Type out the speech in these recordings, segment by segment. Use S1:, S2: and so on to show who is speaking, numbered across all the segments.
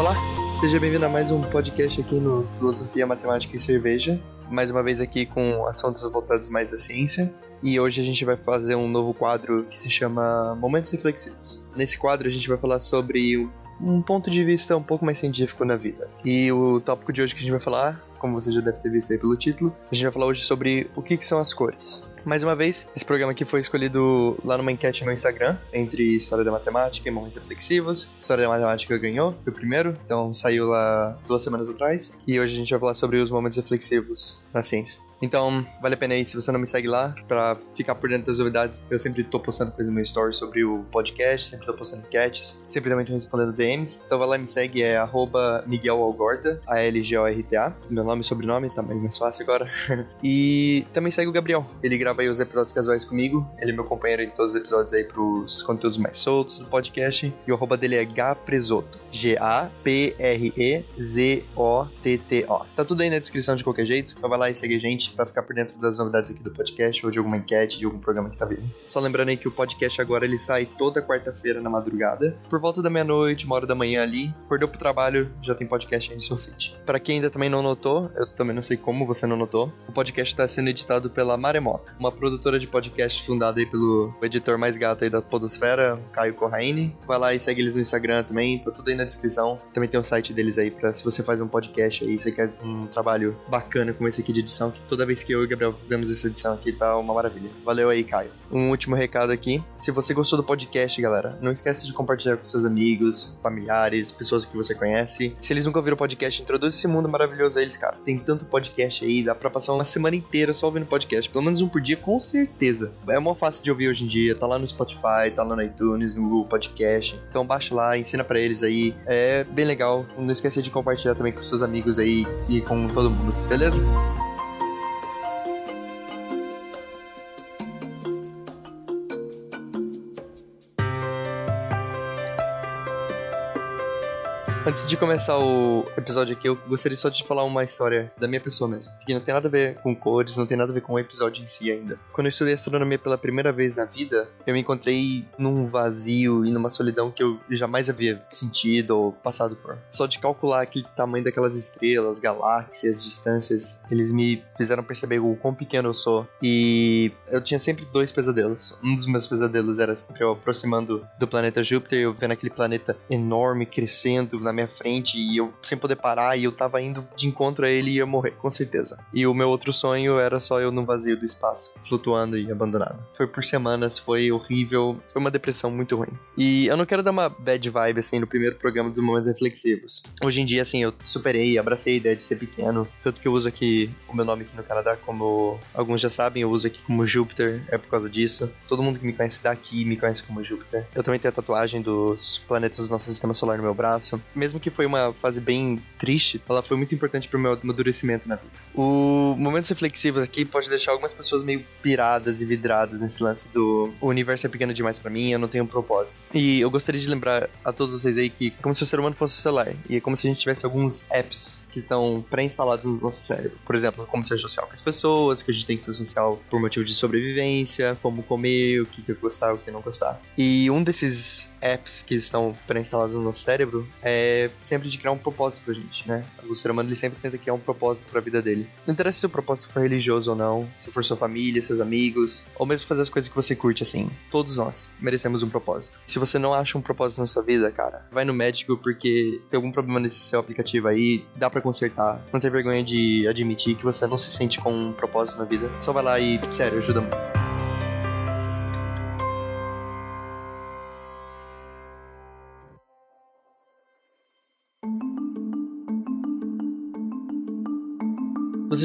S1: Olá, seja bem-vindo a mais um podcast aqui no Filosofia, Matemática e Cerveja. Mais uma vez aqui com assuntos voltados mais à ciência. E hoje a gente vai fazer um novo quadro que se chama Momentos Reflexivos. Nesse quadro a gente vai falar sobre um ponto de vista um pouco mais científico na vida. E o tópico de hoje que a gente vai falar, como você já deve ter visto aí pelo título, a gente vai falar hoje sobre o que, que são as cores. Mais uma vez, esse programa aqui foi escolhido lá numa enquete no Instagram, entre História da Matemática e Momentos Reflexivos. História da Matemática ganhou, foi o primeiro, então saiu lá duas semanas atrás. E hoje a gente vai falar sobre os momentos reflexivos na ciência. Então, vale a pena aí, se você não me segue lá, pra ficar por dentro das novidades. Eu sempre tô postando coisa no meu story sobre o podcast, sempre tô postando enquetes, sempre também tô respondendo DMs. Então vai lá e me segue, é arroba Miguel Algorta, A-L-G-O-R-T-A. Meu nome e sobrenome, tá mais fácil agora. e também segue o Gabriel, ele grava aí os episódios casuais comigo, ele é meu companheiro em todos os episódios aí pros conteúdos mais soltos do podcast. E o arroba dele é Gapresoto, G-A-P-R-E-Z-O-T-T-O. Tá tudo aí na descrição de qualquer jeito, só vai lá e segue a gente para ficar por dentro das novidades aqui do podcast ou de alguma enquete, de algum programa que tá vindo. Só lembrando aí que o podcast agora ele sai toda quarta-feira na madrugada, por volta da meia-noite, uma hora da manhã ali. Acordou pro trabalho, já tem podcast aí no seu feed. Para quem ainda também não notou, eu também não sei como você não notou, o podcast está sendo editado pela Maremoto, uma produtora de podcast fundada aí pelo editor mais gato aí da podosfera, Caio Corraine. Vai lá e segue eles no Instagram também, tá tudo aí na descrição. Também tem o site deles aí para se você faz um podcast aí, você quer um trabalho bacana como esse aqui de edição, que toda vez que eu e o Gabriel vemos essa edição aqui, tá uma maravilha. Valeu aí, Caio. Um último recado aqui. Se você gostou do podcast, galera, não esquece de compartilhar com seus amigos, familiares, pessoas que você conhece. Se eles nunca ouviram podcast, introduz esse mundo maravilhoso a eles, cara. Tem tanto podcast aí, dá pra passar uma semana inteira só ouvindo podcast. Pelo menos um por dia, com certeza. É mó fácil de ouvir hoje em dia. Tá lá no Spotify, tá lá no iTunes, no Google Podcast. Então baixa lá, ensina para eles aí. É bem legal. Não esqueça de compartilhar também com seus amigos aí e com todo mundo, beleza? Antes de começar o episódio aqui, eu gostaria só de falar uma história da minha pessoa mesmo. Que não tem nada a ver com cores, não tem nada a ver com o episódio em si ainda. Quando eu estudei astronomia pela primeira vez na vida, eu me encontrei num vazio e numa solidão que eu jamais havia sentido ou passado por. Só de calcular aquele tamanho daquelas estrelas, galáxias, distâncias, eles me fizeram perceber o quão pequeno eu sou. E eu tinha sempre dois pesadelos. Um dos meus pesadelos era sempre eu aproximando do planeta Júpiter, eu vendo aquele planeta enorme crescendo na minha frente e eu sem poder parar e eu tava indo de encontro a ele e ia morrer, com certeza. E o meu outro sonho era só eu no vazio do espaço, flutuando e abandonado. Foi por semanas, foi horrível, foi uma depressão muito ruim. E eu não quero dar uma bad vibe assim no primeiro programa dos Momentos Reflexivos. Hoje em dia, assim, eu superei, abracei a ideia de ser pequeno, tanto que eu uso aqui o meu nome aqui no Canadá, como alguns já sabem, eu uso aqui como Júpiter, é por causa disso. Todo mundo que me conhece daqui me conhece como Júpiter. Eu também tenho a tatuagem dos planetas do nosso sistema solar no meu braço mesmo que foi uma fase bem triste, ela foi muito importante pro meu amadurecimento na vida. O momentos reflexivos aqui pode deixar algumas pessoas meio piradas e vidradas nesse lance do o universo é pequeno demais para mim, eu não tenho um propósito. E eu gostaria de lembrar a todos vocês aí que como se o ser humano fosse um celular e é como se a gente tivesse alguns apps que estão pré-instalados no nosso cérebro. Por exemplo, como ser social com as pessoas, que a gente tem que ser social por motivo de sobrevivência, como comer, o que, que gostar, o que não gostar. E um desses apps que estão pré-instalados no nosso cérebro é é sempre de criar um propósito pra gente, né? O ser humano ele sempre tenta criar um propósito pra vida dele. Não interessa se o propósito for religioso ou não, se for sua família, seus amigos, ou mesmo fazer as coisas que você curte assim. Todos nós merecemos um propósito. Se você não acha um propósito na sua vida, cara, vai no médico porque tem algum problema nesse seu aplicativo aí, dá para consertar. Não tem vergonha de admitir que você não se sente com um propósito na vida. Só vai lá e, sério, ajuda muito.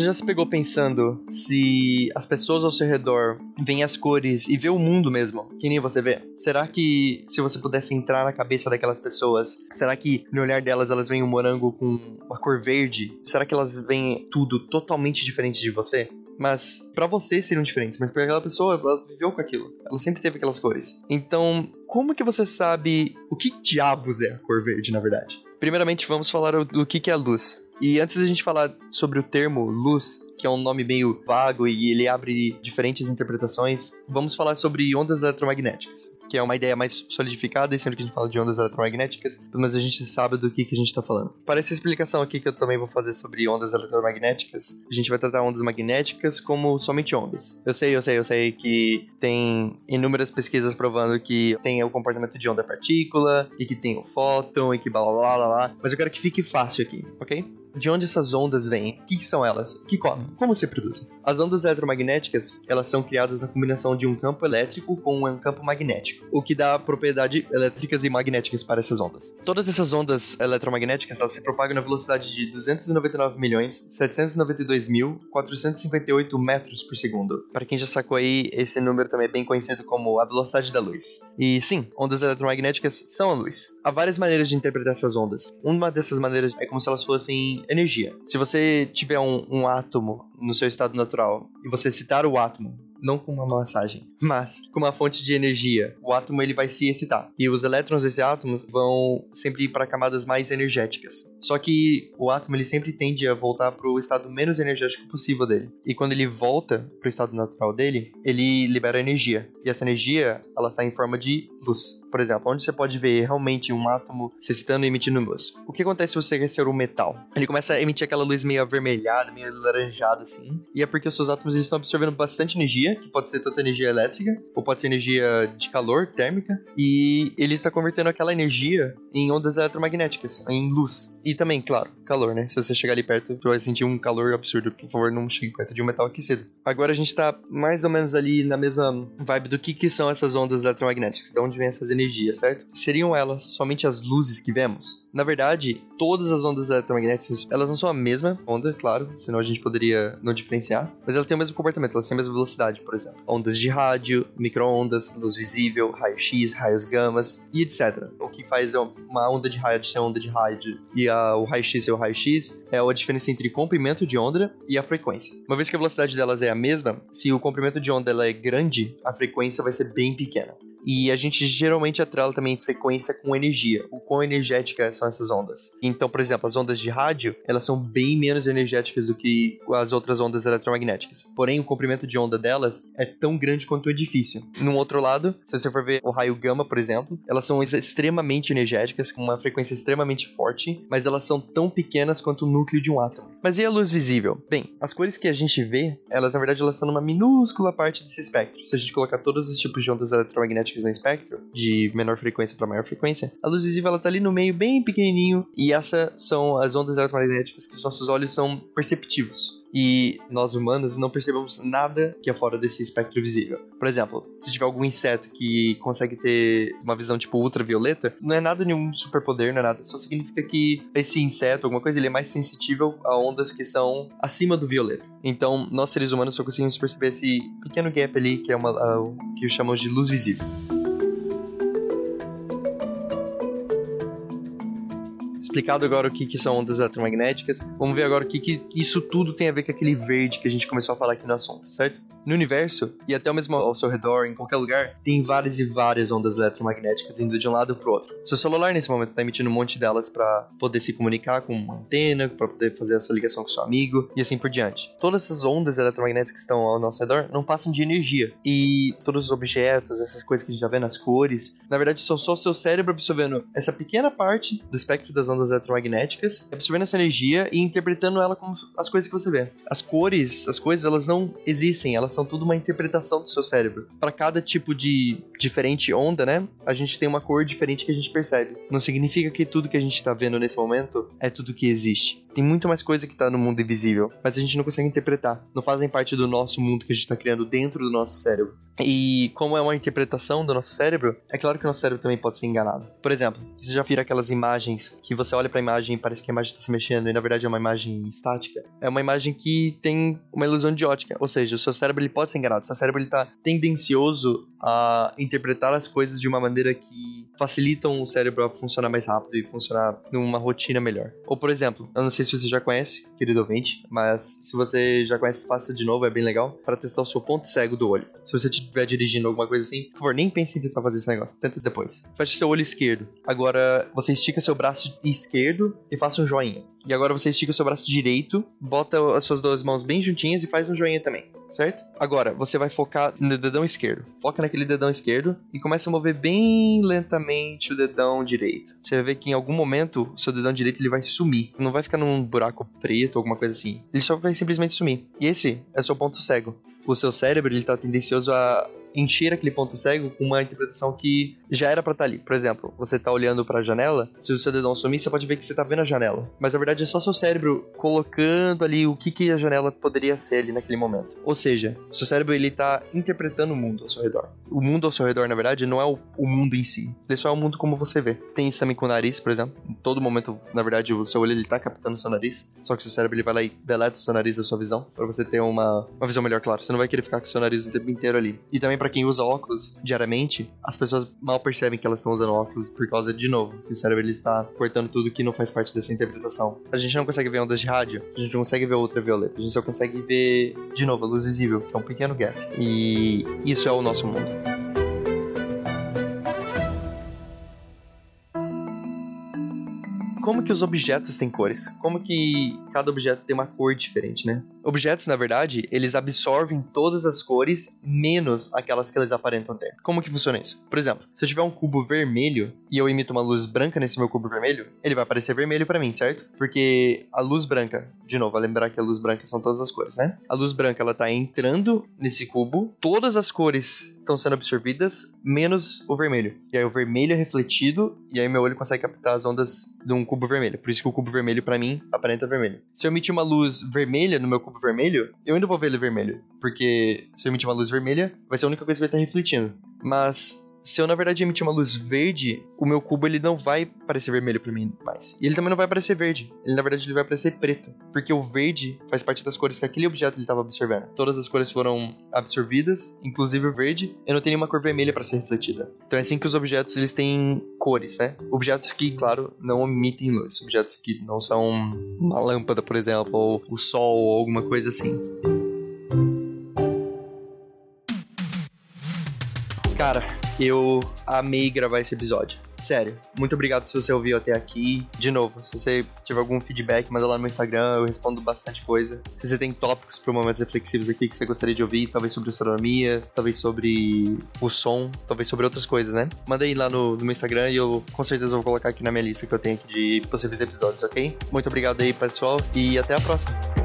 S1: Já se pegou pensando se as pessoas ao seu redor veem as cores e vê o mundo mesmo, que nem você vê? Será que se você pudesse entrar na cabeça daquelas pessoas, será que no olhar delas elas veem um morango com uma cor verde? Será que elas veem tudo totalmente diferente de você? Mas para você seriam diferentes, mas para aquela pessoa, ela viveu com aquilo. Ela sempre teve aquelas cores. Então, como que você sabe o que diabos é a cor verde, na verdade? Primeiramente, vamos falar do que é a luz. E antes da gente falar sobre o termo luz, que é um nome meio vago e ele abre diferentes interpretações, vamos falar sobre ondas eletromagnéticas, que é uma ideia mais solidificada, e sempre que a gente fala de ondas eletromagnéticas, pelo menos a gente sabe do que, que a gente está falando. Para essa explicação aqui que eu também vou fazer sobre ondas eletromagnéticas, a gente vai tratar ondas magnéticas como somente ondas. Eu sei, eu sei, eu sei que tem inúmeras pesquisas provando que tem o comportamento de onda partícula, e que tem o fóton, e que blá blá blá, blá mas eu quero que fique fácil aqui, ok? De onde essas ondas vêm, o que, que, são elas, que comem, como se produzem. As ondas eletromagnéticas, elas são criadas na combinação de um campo elétrico com um campo magnético, o que dá propriedades elétricas e magnéticas para essas ondas. Todas essas ondas eletromagnéticas, elas se propagam na velocidade de 299 milhões 792 mil 458 metros por segundo. Para quem já sacou aí, esse número também é bem conhecido como a velocidade da luz. E sim, ondas eletromagnéticas são a luz. Há várias maneiras de interpretar essas ondas. Uma dessas maneiras é como se elas fossem energia. Se você tiver um, um átomo no seu estado natural e você citar o átomo não com uma massagem, mas com uma fonte de energia. O átomo ele vai se excitar e os elétrons desse átomo vão sempre ir para camadas mais energéticas. Só que o átomo ele sempre tende a voltar para o estado menos energético possível dele. E quando ele volta para o estado natural dele, ele libera energia. E essa energia ela sai em forma de luz. Por exemplo, onde você pode ver realmente um átomo se excitando e emitindo luz. O que acontece se você receber um metal? Ele começa a emitir aquela luz meio avermelhada, meio laranjada assim. E é porque os seus átomos eles estão absorvendo bastante que pode ser tanto energia elétrica, ou pode ser energia de calor, térmica, e ele está convertendo aquela energia em ondas eletromagnéticas, em luz. E também, claro, calor, né? Se você chegar ali perto, você vai sentir um calor absurdo. Por favor, não chegue perto de um metal aquecido. Agora a gente está mais ou menos ali na mesma vibe do que, que são essas ondas eletromagnéticas, de onde vêm essas energias, certo? Seriam elas somente as luzes que vemos? Na verdade, todas as ondas eletromagnéticas, elas não são a mesma onda, claro, senão a gente poderia não diferenciar, mas elas têm o mesmo comportamento, elas têm a mesma velocidade, por exemplo. Ondas de rádio, microondas, luz visível, raio-x, raios gamas e etc. O que faz uma onda de rádio ser onda de rádio e a, o raio-x ser o raio-x é a diferença entre comprimento de onda e a frequência. Uma vez que a velocidade delas é a mesma, se o comprimento de onda ela é grande, a frequência vai ser bem pequena. E a gente geralmente atrela também frequência com energia, o quão energética são essas ondas. Então, por exemplo, as ondas de rádio, elas são bem menos energéticas do que as outras ondas eletromagnéticas. Porém, o comprimento de onda delas é tão grande quanto o edifício. No outro lado, se você for ver o raio gama, por exemplo, elas são extremamente energéticas, com uma frequência extremamente forte, mas elas são tão pequenas quanto o núcleo de um átomo. Mas e a luz visível? Bem, as cores que a gente vê, elas na verdade elas estão numa minúscula parte desse espectro. Se a gente colocar todos os tipos de ondas eletromagnéticas espectro, de menor frequência para maior frequência, a luz visível ela tá ali no meio bem pequenininho e essas são as ondas eletromagnéticas que os nossos olhos são perceptivos e nós humanos não percebemos nada que é fora desse espectro visível. Por exemplo, se tiver algum inseto que consegue ter uma visão tipo ultravioleta, não é nada nenhum superpoder, não é nada. Só significa que esse inseto, alguma coisa, ele é mais sensível a ondas que são acima do violeta. Então, nós seres humanos só conseguimos perceber esse pequeno gap ali, que é uma, que chamamos de luz visível. Explicado agora o que, que são ondas eletromagnéticas, vamos ver agora o que, que isso tudo tem a ver com aquele verde que a gente começou a falar aqui no assunto, certo? No universo, e até mesmo ao seu redor, em qualquer lugar, tem várias e várias ondas eletromagnéticas indo de um lado para o outro. Seu celular, nesse momento, está emitindo um monte delas para poder se comunicar com uma antena, para poder fazer essa ligação com seu amigo e assim por diante. Todas essas ondas eletromagnéticas que estão ao nosso redor não passam de energia. E todos os objetos, essas coisas que a gente já vê nas cores, na verdade são só o seu cérebro absorvendo essa pequena parte do espectro das ondas eletromagnéticas, absorvendo essa energia e interpretando ela como as coisas que você vê. As cores, as coisas, elas não existem, elas são tudo uma interpretação do seu cérebro. Para cada tipo de diferente onda, né, a gente tem uma cor diferente que a gente percebe. Não significa que tudo que a gente está vendo nesse momento é tudo que existe. Tem muito mais coisa que está no mundo invisível, mas a gente não consegue interpretar. Não fazem parte do nosso mundo que a gente está criando dentro do nosso cérebro. E como é uma interpretação do nosso cérebro, é claro que o nosso cérebro também pode ser enganado. Por exemplo, você já vira aquelas imagens que você olha para a imagem e parece que a imagem está se mexendo e na verdade é uma imagem estática? É uma imagem que tem uma ilusão de ótica, ou seja, o seu cérebro ele pode ser enganado. O seu cérebro ele tá tendencioso a interpretar as coisas de uma maneira que facilitam o cérebro a funcionar mais rápido e funcionar numa rotina melhor. Ou, por exemplo, eu não sei se você já conhece, querido ouvinte, mas se você já conhece, faça de novo, é bem legal, para testar o seu ponto cego do olho. Se você estiver dirigindo alguma coisa assim, por favor, nem pense em tentar fazer esse negócio, tenta depois. Feche seu olho esquerdo. Agora, você estica seu braço esquerdo e faça um joinha. E agora você estica o seu braço direito, bota as suas duas mãos bem juntinhas e faz um joinha também, certo? Agora, você vai focar no dedão esquerdo. Foca naquele dedão esquerdo e começa a mover bem lentamente o dedão direito. Você vai ver que em algum momento o seu dedão direito ele vai sumir. Não vai ficar num buraco preto ou alguma coisa assim. Ele só vai simplesmente sumir. E esse é o seu ponto cego. O seu cérebro ele tá tendencioso a encher aquele ponto cego com uma interpretação que já era para estar tá ali. Por exemplo, você tá olhando para a janela, se o seu dedão sumir, você pode ver que você tá vendo a janela. Mas na verdade é só seu cérebro colocando ali o que, que a janela poderia ser ali naquele momento. Ou seja, seu cérebro ele tá interpretando o mundo ao seu redor. O mundo ao seu redor, na verdade, não é o, o mundo em si. Ele só é o mundo como você vê. Tem isso também com o nariz, por exemplo. Em todo momento, na verdade, o seu olho ele tá captando o seu nariz. Só que seu cérebro ele vai lá e deleta o seu nariz da sua visão. para você ter uma, uma visão melhor, claro. Você não vai querer ficar com o seu nariz o tempo inteiro ali. E também para quem usa óculos diariamente, as pessoas mal percebem que elas estão usando óculos por causa, de novo, que o cérebro ele está cortando tudo que não faz parte dessa interpretação. A gente não consegue ver ondas de rádio, a gente não consegue ver ultravioleta, a gente só consegue ver, de novo, a luz visível, que é um pequeno gap. E isso é o nosso mundo. Que os objetos têm cores? Como que cada objeto tem uma cor diferente, né? Objetos, na verdade, eles absorvem todas as cores, menos aquelas que eles aparentam ter. Como que funciona isso? Por exemplo, se eu tiver um cubo vermelho e eu emito uma luz branca nesse meu cubo vermelho, ele vai aparecer vermelho para mim, certo? Porque a luz branca, de novo, lembrar que a luz branca são todas as cores, né? A luz branca, ela tá entrando nesse cubo, todas as cores estão sendo absorvidas, menos o vermelho. E aí o vermelho é refletido, e aí meu olho consegue captar as ondas de um cubo vermelho. Por isso que o cubo vermelho, para mim, aparenta vermelho. Se eu emitir uma luz vermelha no meu cubo vermelho, eu ainda vou ver ele vermelho. Porque se eu emitir uma luz vermelha, vai ser a única coisa que vai estar refletindo. Mas se eu na verdade emitir uma luz verde, o meu cubo ele não vai parecer vermelho para mim mais. E ele também não vai parecer verde. Ele na verdade ele vai parecer preto, porque o verde faz parte das cores que aquele objeto ele estava absorvendo. Todas as cores foram absorvidas, inclusive o verde. Eu não tenho nenhuma cor vermelha para ser refletida. Então é assim que os objetos eles têm cores, né? Objetos que, claro, não emitem luz, objetos que não são uma lâmpada, por exemplo, ou o sol ou alguma coisa assim. Cara, eu amei gravar esse episódio. Sério, muito obrigado se você ouviu até aqui. De novo, se você tiver algum feedback, manda lá no Instagram, eu respondo bastante coisa. Se você tem tópicos para momentos reflexivos aqui que você gostaria de ouvir, talvez sobre astronomia, talvez sobre o som, talvez sobre outras coisas, né? Manda aí lá no, no meu Instagram e eu com certeza vou colocar aqui na minha lista que eu tenho aqui de possíveis episódios, ok? Muito obrigado aí, pessoal, e até a próxima.